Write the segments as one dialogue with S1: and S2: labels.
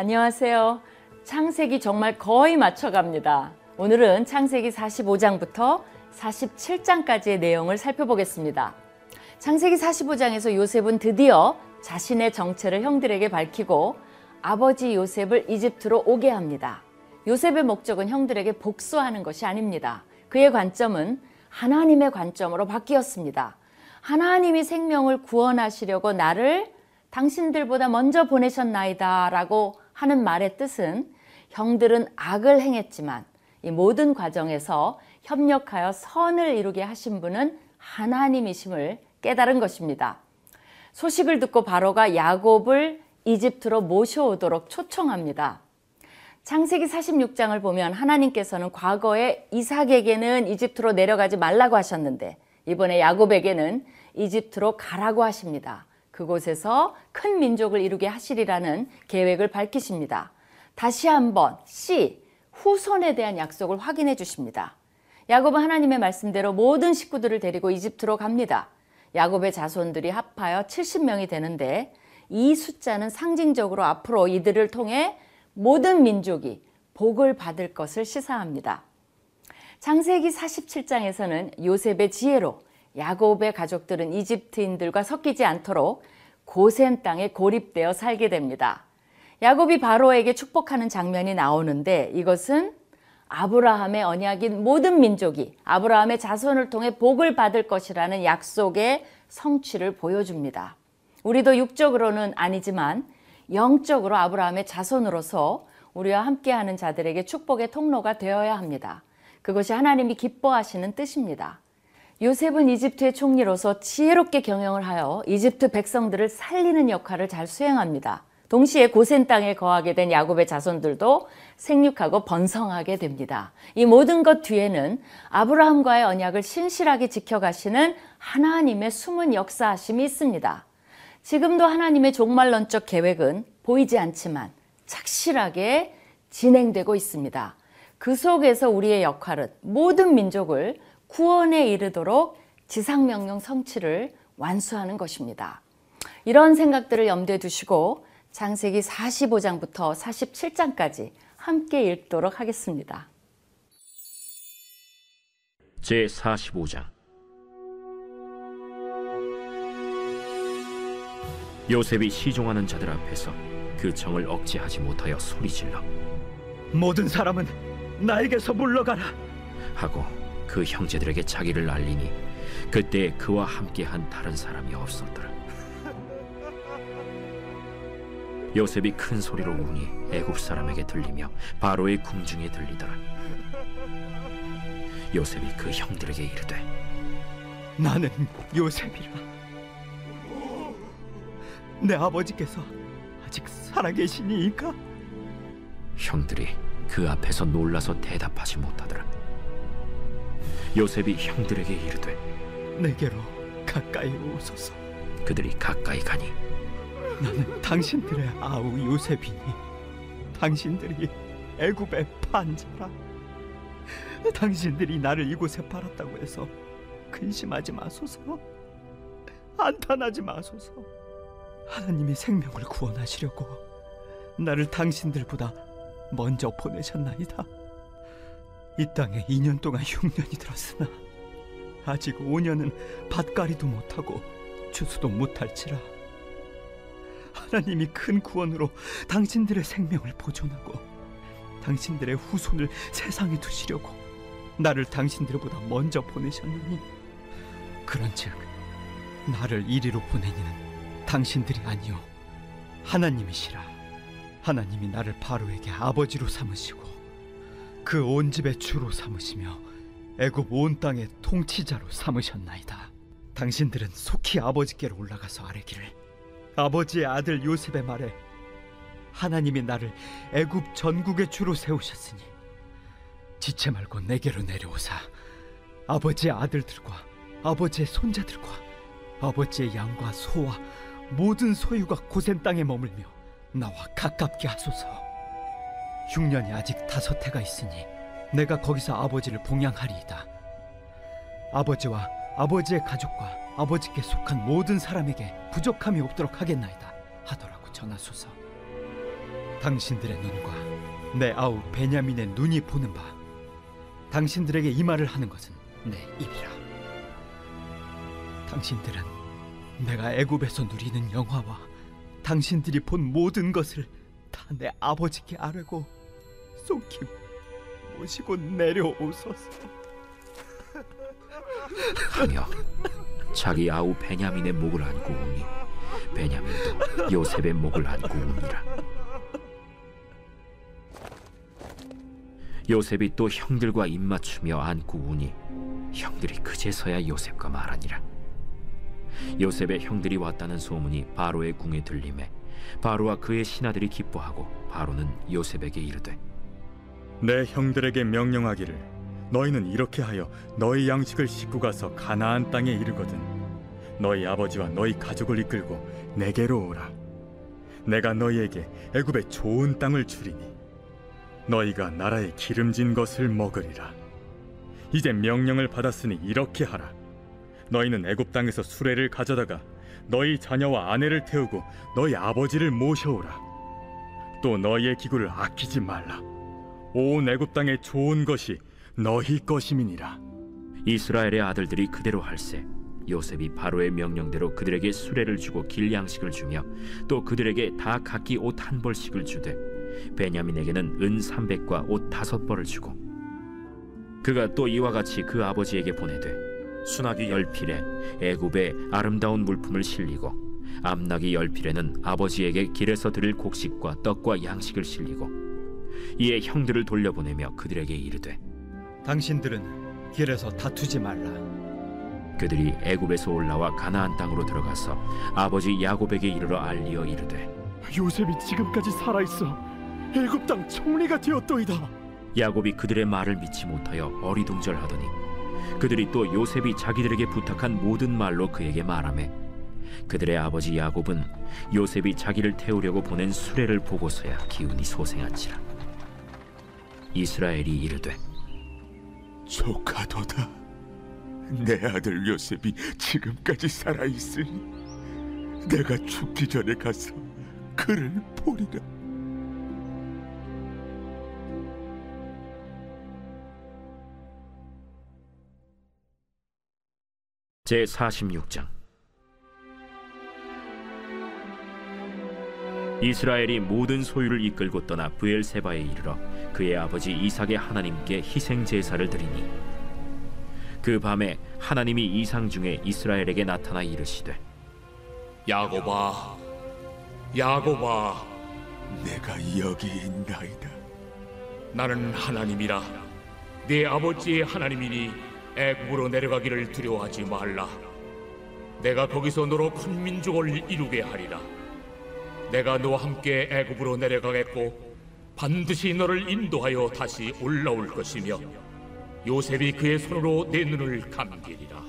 S1: 안녕하세요. 창세기 정말 거의 맞춰갑니다. 오늘은 창세기 45장부터 47장까지의 내용을 살펴보겠습니다. 창세기 45장에서 요셉은 드디어 자신의 정체를 형들에게 밝히고 아버지 요셉을 이집트로 오게 합니다. 요셉의 목적은 형들에게 복수하는 것이 아닙니다. 그의 관점은 하나님의 관점으로 바뀌었습니다. 하나님이 생명을 구원하시려고 나를 당신들보다 먼저 보내셨나이다 라고 하는 말의 뜻은 형들은 악을 행했지만 이 모든 과정에서 협력하여 선을 이루게 하신 분은 하나님이심을 깨달은 것입니다. 소식을 듣고 바로가 야곱을 이집트로 모셔오도록 초청합니다. 창세기 46장을 보면 하나님께서는 과거에 이삭에게는 이집트로 내려가지 말라고 하셨는데 이번에 야곱에게는 이집트로 가라고 하십니다. 그곳에서 큰 민족을 이루게 하시리라는 계획을 밝히십니다. 다시 한번 C 후손에 대한 약속을 확인해 주십니다. 야곱은 하나님의 말씀대로 모든 식구들을 데리고 이집트로 갑니다. 야곱의 자손들이 합하여 70명이 되는데 이 숫자는 상징적으로 앞으로 이들을 통해 모든 민족이 복을 받을 것을 시사합니다. 창세기 47장에서는 요셉의 지혜로 야곱의 가족들은 이집트인들과 섞이지 않도록 고센 땅에 고립되어 살게 됩니다. 야곱이 바로에게 축복하는 장면이 나오는데 이것은 아브라함의 언약인 모든 민족이 아브라함의 자손을 통해 복을 받을 것이라는 약속의 성취를 보여줍니다. 우리도 육적으로는 아니지만 영적으로 아브라함의 자손으로서 우리와 함께하는 자들에게 축복의 통로가 되어야 합니다. 그것이 하나님이 기뻐하시는 뜻입니다. 요셉은 이집트의 총리로서 지혜롭게 경영을 하여 이집트 백성들을 살리는 역할을 잘 수행합니다. 동시에 고센 땅에 거하게 된 야곱의 자손들도 생육하고 번성하게 됩니다. 이 모든 것 뒤에는 아브라함과의 언약을 신실하게 지켜가시는 하나님의 숨은 역사하심이 있습니다. 지금도 하나님의 종말론적 계획은 보이지 않지만 착실하게 진행되고 있습니다. 그 속에서 우리의 역할은 모든 민족을 구원에 이르도록 지상명령 성취를 완수하는 것입니다. 이런 생각들을 염두에 두시고 창세기 45장부터 47장까지 함께 읽도록 하겠습니다.
S2: 제 45장 요셉이 시종하는 자들 앞에서 그 정을 억제하지 못하여 소리질러
S3: 모든 사람은 나에게서 물러가라.
S2: 하고 그 형제들에게 자기를 알리니 그때 그와 함께한 다른 사람이 없었더라. 요셉이 큰 소리로 우니 애굽 사람에게 들리며 바로의 궁중에 들리더라. 요셉이 그 형들에게 이르되
S3: 나는 요셉이라. 내 아버지께서 아직 살아계시니이까
S2: 형들이 그 앞에서 놀라서 대답하지 못하더라. 요셉이 형들에게 이르되
S3: 내게로 가까이 오소서.
S2: 그들이 가까이 가니
S3: 나는 당신들의 아우 요셉이니 당신들이 애굽의 판자라. 당신들이 나를 이곳에 팔았다고 해서 근심하지 마소서. 한탄하지 마소서. 하나님이 생명을 구원하시려고 나를 당신들보다 먼저 보내셨나이다. 이 땅에 2년 동안 흉년이 들었으나 아직 5년은 밭가리도 못하고 추수도 못할지라. 하나님이 큰 구원으로 당신들의 생명을 보존하고 당신들의 후손을 세상에 두시려고 나를 당신들보다 먼저 보내셨느니 그런즉 나를 이리로 보내니는 당신들이 아니요 하나님이시라 하나님이 나를 바로에게 아버지로 삼으시고 그 온 집의 주로 삼으시며 애굽 온 땅의 통치자로 삼으셨나이다 당신들은 속히 아버지께로 올라가서 아뢰기를 아버지의 아들 요셉의 말에 하나님이 나를 애굽 전국의 주로 세우셨으니 지체 말고 내게로 내려오사 아버지의 아들들과 아버지의 손자들과 아버지의 양과 소와 모든 소유가 고센 땅에 머물며 나와 가깝게 하소서. 흉년이 아직 다섯 해가 있으니 내가 거기서 아버지를 봉양하리이다. 아버지와 아버지의 가족과 아버지께 속한 모든 사람에게 부족함이 없도록 하겠나이다 하더라고 전하소서. 당신들의 눈과 내 아우 베냐민의 눈이 보는 바 당신들에게 이 말을 하는 것은 내 입이라 당신들은 내가 애굽에서 누리는 영화와 당신들이 본 모든 것을 다 내 아버지께 아뢰고 속히 모시고 내려오소서.
S2: 하며 자기 아우 베냐민의 목을 안고 우니 베냐민도 요셉의 목을 안고 우니라. 요셉이 또 형들과 입맞추며 안고 우니 형들이 그제서야 요셉과 말하니라. 요셉의 형들이 왔다는 소문이 바로의 궁에 들림에 바로와 그의 신하들이 기뻐하고 바로는 요셉에게 이르되
S4: 내 형들에게 명령하기를 너희는 이렇게 하여 너희 양식을 싣고 가서 가나안 땅에 이르거든. 너희 아버지와 너희 가족을 이끌고 내게로 오라. 내가 너희에게 애굽의 좋은 땅을 주리니 너희가 나라의 기름진 것을 먹으리라. 이제 명령을 받았으니 이렇게 하라. 너희는 애굽 땅에서 수레를 가져다가 너희 자녀와 아내를 태우고 너희 아버지를 모셔오라. 또 너희의 기구를 아끼지 말라 온 애굽 땅의 좋은 것이 너희 것임이니라.
S2: 이스라엘의 아들들이 그대로 할세 요셉이 바로의 명령대로 그들에게 수레를 주고 길 양식을 주며 또 그들에게 다 각기 옷 한 벌씩을 주되 베냐민에게는 은 삼백과 옷 다섯 벌을 주고 그가 또 이와 같이 그 아버지에게 보내되 수나기 열 필에 애굽의 아름다운 물품을 실리고 암나기 열 필에는 아버지에게 길에서 드릴 곡식과 떡과 양식을 실리고 이에 형들을 돌려보내며 그들에게 이르되
S3: 당신들은 길에서 다투지 말라
S2: 그들이 애굽에서 올라와 가나안 땅으로 들어가서 아버지 야곱에게 이르러 알리어 이르되
S4: 요셉이 지금까지 살아 있어 애굽 땅 총리가 되었도이다.
S2: 야곱이 그들의 말을 믿지 못하여 어리둥절하더니 그들이 또 요셉이 자기들에게 부탁한 모든 말로 그에게 말하매 그들의 아버지 야곱은 요셉이 자기를 태우려고 보낸 수레를 보고서야 기운이 소생한지라 이스라엘이 이르되
S5: 조카도다. 내 아들 요셉이 지금까지 살아 있으니 내가 죽기 전에 가서 그를 보리라.
S2: 제 46장 이스라엘이 모든 소유를 이끌고 떠나 부엘세바에 이르러 그의 아버지 이삭의 하나님께 희생 제사를 드리니 그 밤에 하나님이 이상 중에 이스라엘에게 나타나 이르시되
S6: 야곱아, 야곱아,
S5: 내가 여기 있나이다.
S6: 나는 하나님이라. 네 아버지의 하나님이니 애굽으로 내려가기를 두려워하지 말라. 내가 거기서 너로 큰 민족을 이루게 하리라. 내가 너와 함께 애굽으로 내려가겠고 반드시 너를 인도하여 다시 올라올 것이며 요셉이 그의 손으로 내 눈을 감기리라.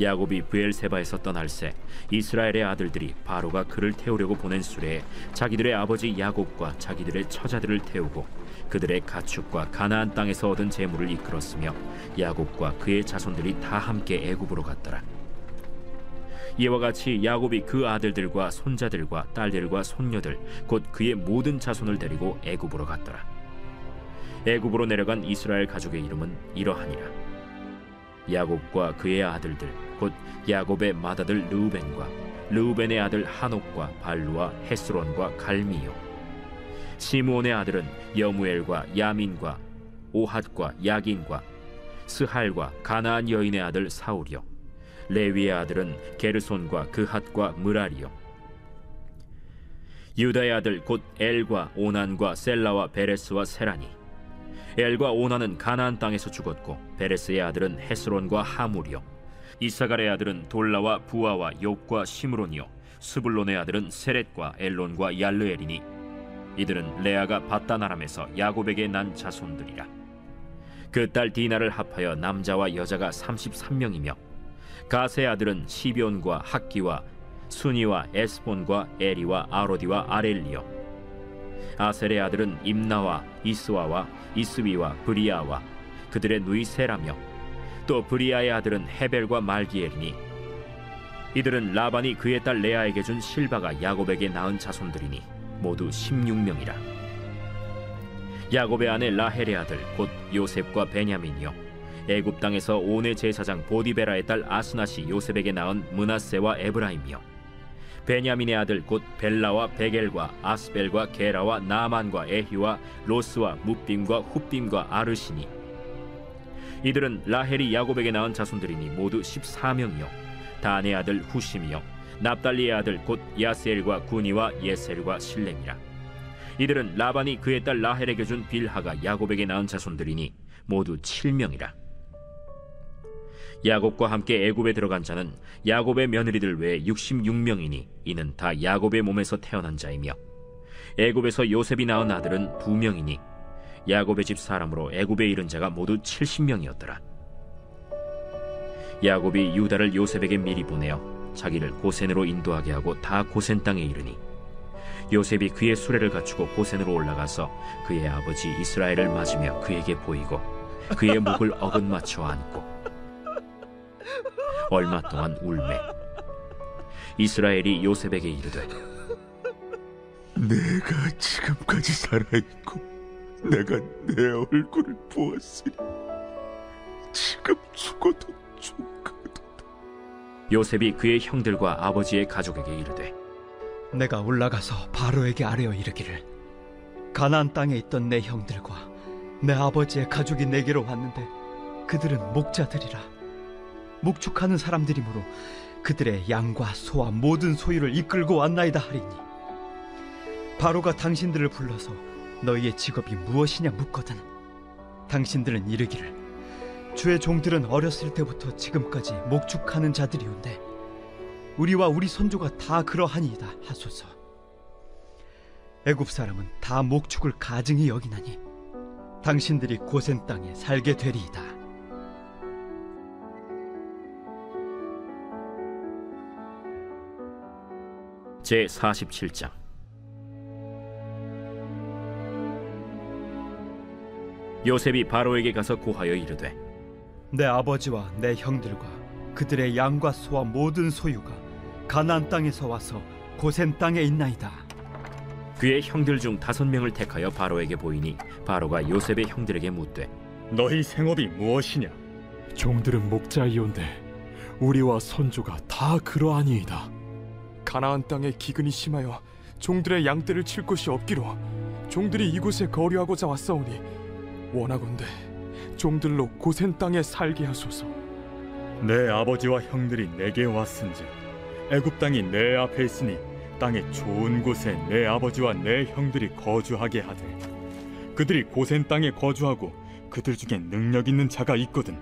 S2: 야곱이 부엘세바에서 떠날 새 이스라엘의 아들들이 바로가 그를 태우려고 보낸 수레에 자기들의 아버지 야곱과 자기들의 처자들을 태우고 그들의 가축과 가나안 땅에서 얻은 재물을 이끌었으며 야곱과 그의 자손들이 다 함께 애굽으로 갔더라. 이와 같이 야곱이 그 아들들과 손자들과 딸들과 손녀들 곧 그의 모든 자손을 데리고 애굽으로 갔더라. 애굽으로 내려간 이스라엘 가족의 이름은 이러하니라. 야곱과 그의 아들들 곧 야곱의 맏아들 르우벤과 르우벤의 아들 한옥과 발루와 헤스론과 갈미요 시므온의 아들은 여무엘과 야민과 오핫과 야긴과 스할과 가나안 여인의 아들 사울이요 레위의 아들은 게르손과 그핫과 무라리요. 유다의 아들 곧 엘과 오난과 셀라와 베레스와 세라니 엘과 오나는 가나안 땅에서 죽었고 베레스의 아들은 헤스론과 하물이요. 이사갈의 아들은 돌라와 부아와 욥과 시므론이요. 스불론의 아들은 세렛과 엘론과 얄르엘이니 이들은 레아가 밧단아람에서 야곱에게 난 자손들이라. 그 딸 디나를 합하여 남자와 여자가 33명이며 가세의 아들은 시뵨과 학기와 수니와 에스본과 에리와 아로디와 아렐리요. 아셀의 아들은 임나와 이스와와 이스위와 브리아와 그들의 누이 세라며 또 브리아의 아들은 헤벨과 말기엘이니 이들은 라반이 그의 딸 레아에게 준 실바가 야곱에게 낳은 자손들이니 모두 16명이라. 야곱의 아내 라헬의 아들 곧 요셉과 베냐민이요 애굽 땅에서 온의 제사장 보디베라의 딸 아스낫이 요셉에게 낳은 문하세와 에브라임이요. 베냐민의 아들 곧 벨라와 베겔과 아스벨과 게라와 나만과 에히와 로스와 무빔과 훗빔과 아르시니. 이들은 라헬이 야곱에게 낳은 자손들이니 모두 14명이요. 단의 아들 후심이요. 납달리의 아들 곧 야스엘과 구니와 예셀과 실렘이라. 이들은 라반이 그의 딸 라헬에게 준 빌하가 야곱에게 낳은 자손들이니 모두 7명이라 야곱과 함께 애굽에 들어간 자는 야곱의 며느리들 외에 66명이니 이는 다 야곱의 몸에서 태어난 자이며 애굽에서 요셉이 낳은 아들은 두 명이니 야곱의 집 사람으로 애굽에 이른 자가 모두 70명이었더라. 야곱이 유다를 요셉에게 미리 보내어 자기를 고센으로 인도하게 하고 다 고센 땅에 이르니 요셉이 그의 수레를 갖추고 고센으로 올라가서 그의 아버지 이스라엘을 맞으며 그에게 보이고 그의 목을 어긋 맞춰 안고 얼마 동안 울매. 이스라엘이 요셉에게 이르되
S5: 내가 지금까지 살아있고 내가 내 얼굴을 보았으니 지금 죽어도 죽어도
S2: 요셉이 그의 형들과 아버지의 가족에게 이르되
S3: 내가 올라가서 바로에게 아뢰어 이르기를 가나안 땅에 있던 내 형들과 내 아버지의 가족이 내게로 왔는데 그들은 목자들이라 목축하는 사람들이므로 그들의 양과 소와 모든 소유를 이끌고 왔나이다 하리니 바로가 당신들을 불러서 너희의 직업이 무엇이냐 묻거든 당신들은 이르기를 주의 종들은 어렸을 때부터 지금까지 목축하는 자들이온데 우리와 우리 선조가 다 그러하니이다 하소서. 애굽 사람은 다 목축을 가증히 여기나니 당신들이 고센 땅에 살게 되리이다.
S2: 제 47장 요셉이 바로에게 가서 고하여 이르되
S3: 내 아버지와 내 형들과 그들의 양과 소와 모든 소유가 가나안 땅에서 와서 고센 땅에 있나이다.
S2: 그의 형들 중 다섯 명을 택하여 바로에게 보이니 바로가 요셉의 형들에게 묻되
S4: 너희 생업이 무엇이냐?
S7: 종들은 목자이온데 우리와 선조가 다 그러하니이다. 가나안 땅에 기근이 심하여 종들의 양떼를 칠 곳이 없기로 종들이 이곳에 거류하고자 왔사오니 원하건대 종들로 고센 땅에 살게 하소서.
S4: 내 아버지와 형들이 내게 왔은즉 애굽 땅이 내 앞에 있으니 땅의 좋은 곳에 내 아버지와 내 형들이 거주하게 하되 그들이 고센 땅에 거주하고 그들 중에 능력 있는 자가 있거든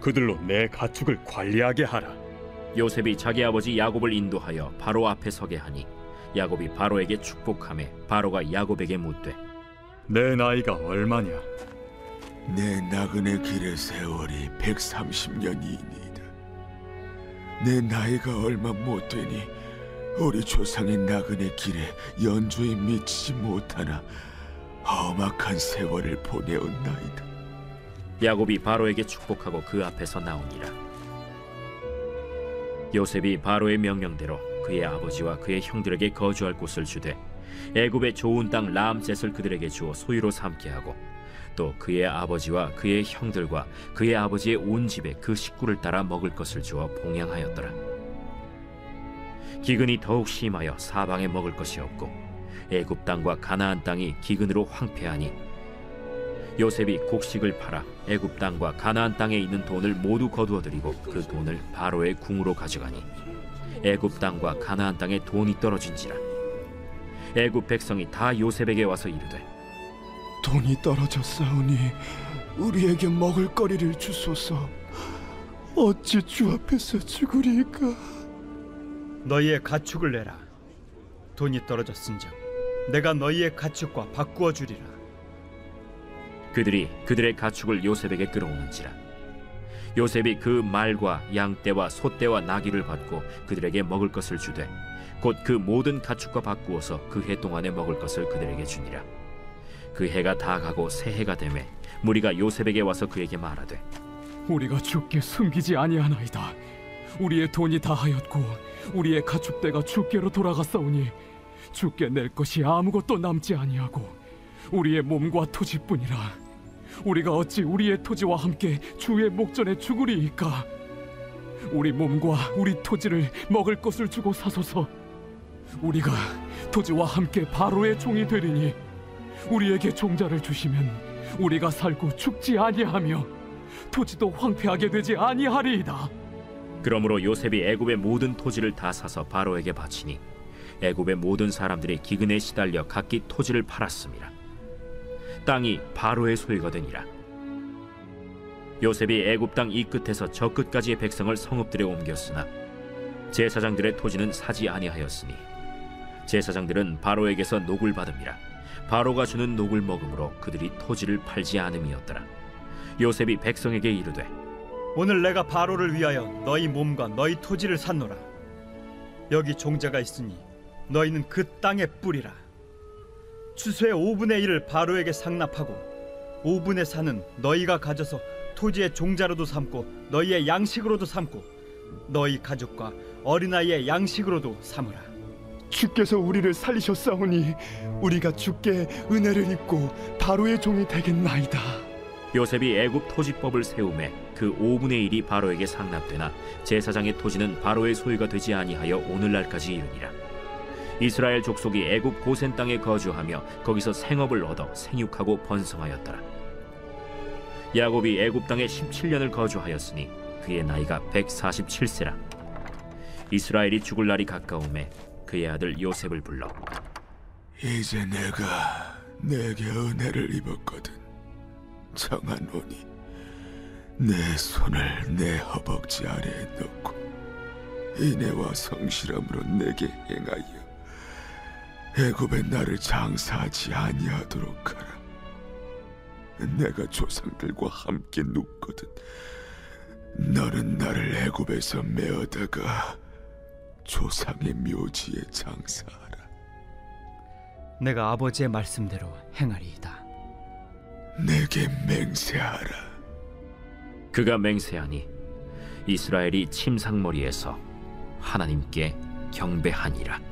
S4: 그들로 내 가축을 관리하게 하라
S2: 요셉이 자기 아버지 야곱을 인도하여 바로 앞에 서게 하니 야곱이 바로에게 축복하며 바로가 야곱에게 묻되
S4: 내 나이가 얼마냐
S5: 내 나그네 길의 세월이 130년이니이다. 내 나이가 얼마 못 되니 우리 조상의 나그네 길에 연주에 미치지 못하나 험악한 세월을 보내었나이다.
S2: 야곱이 바로에게 축복하고 그 앞에서 나오니라 요셉이 바로의 명령대로 그의 아버지와 그의 형들에게 거주할 곳을 주되 애굽의 좋은 땅 라암셋을 그들에게 주어 소유로 삼게 하고 또 그의 아버지와 그의 형들과 그의 아버지의 온 집에 그 식구를 따라 먹을 것을 주어 봉양하였더라. 기근이 더욱 심하여 사방에 먹을 것이 없고 애굽 땅과 가나안 땅이 기근으로 황폐하니 요셉이 곡식을 팔아 애굽 땅과 가나안 땅에 있는 돈을 모두 거두어 들이고 그 돈을 바로의 궁으로 가져가니 애굽 땅과 가나안 땅에 돈이 떨어진지라 애굽 백성이 다 요셉에게 와서 이르되
S7: 돈이 떨어졌사오니 우리에게 먹을 거리를 주소서. 어찌 주 앞에서 죽으리까?
S3: 너희의 가축을 내라. 돈이 떨어졌은즉 내가 너희의 가축과 바꾸어 주리라.
S2: 그들이 그들의 가축을 요셉에게 끌어오는지라. 요셉이 그 말과 양떼와 소떼와 나귀를 받고 그들에게 먹을 것을 주되 곧 그 모든 가축과 바꾸어서 그 해 동안에 먹을 것을 그들에게 주니라. 그 해가 다 가고 새 해가 되매 무리가 요셉에게 와서 그에게 말하되
S7: 우리가 주께 숨기지 아니하나이다. 우리의 돈이 다하였고 우리의 가축대가 주께로 돌아갔사오니 주께 낼 것이 아무것도 남지 아니하고 우리의 몸과 토지뿐이라 우리가 어찌 우리의 토지와 함께 주의 목전에 죽으리이까 우리 몸과 우리 토지를 먹을 것을 주고 사소서 우리가 토지와 함께 바로의 종이 되리니 우리에게 종자를 주시면 우리가 살고 죽지 아니하며 토지도 황폐하게 되지 아니하리이다.
S2: 그러므로 요셉이 애굽의 모든 토지를 다 사서 바로에게 바치니 애굽의 모든 사람들이 기근에 시달려 각기 토지를 팔았습니다. 땅이 바로의 소유가 되니라. 요셉이 애굽 땅 이 끝에서 저 끝까지의 백성을 성읍들에 옮겼으나 제사장들의 토지는 사지 아니하였으니 제사장들은 바로에게서 녹을 받음이라 바로가 주는 녹을 먹음으로 그들이 토지를 팔지 않음이었더라. 요셉이 백성에게 이르되
S3: 오늘 내가 바로를 위하여 너희 몸과 너희 토지를 샀노라. 여기 종자가 있으니 너희는 그 땅의 뿌리라. 추수의 5분의 1을 바로에게 상납하고 5분의 4는 너희가 가져서 토지의 종자로도 삼고 너희의 양식으로도 삼고 너희 가족과 어린아이의 양식으로도 삼으라.
S8: 주께서 우리를 살리셨사오니 우리가 주께 은혜를 입고 바로의 종이 되겠나이다.
S2: 요셉이 애굽 토지법을 세우매 그 5분의 1이 바로에게 상납되나 제사장의 토지는 바로의 소유가 되지 아니하여 오늘날까지 이르니라 이스라엘 족속이 애굽 고센 땅에 거주하며 거기서 생업을 얻어 생육하고 번성하였더라. 야곱이 애굽 땅에 17년을 거주하였으니 그의 나이가 147세라. 이스라엘이 죽을 날이 가까움에 그의 아들 요셉을 불러
S5: 이제 내가 내게 은혜를 입었거든. 청하노니 내 손을 내 허벅지 아래에 넣고 인애와 성실함으로 내게 행하여 애굽에 나를 장사하지 아니하도록 하라. 내가 조상들과 함께 눕거든. 너는 나를 애굽에서 메어다가 조상의 묘지에 장사하라.
S3: 내가 아버지의 말씀대로 행하리이다.
S5: 내게 맹세하라.
S2: 그가 맹세하니 이스라엘이 침상머리에서 하나님께 경배하니라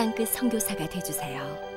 S9: 땅끝 선교사가 되주세요.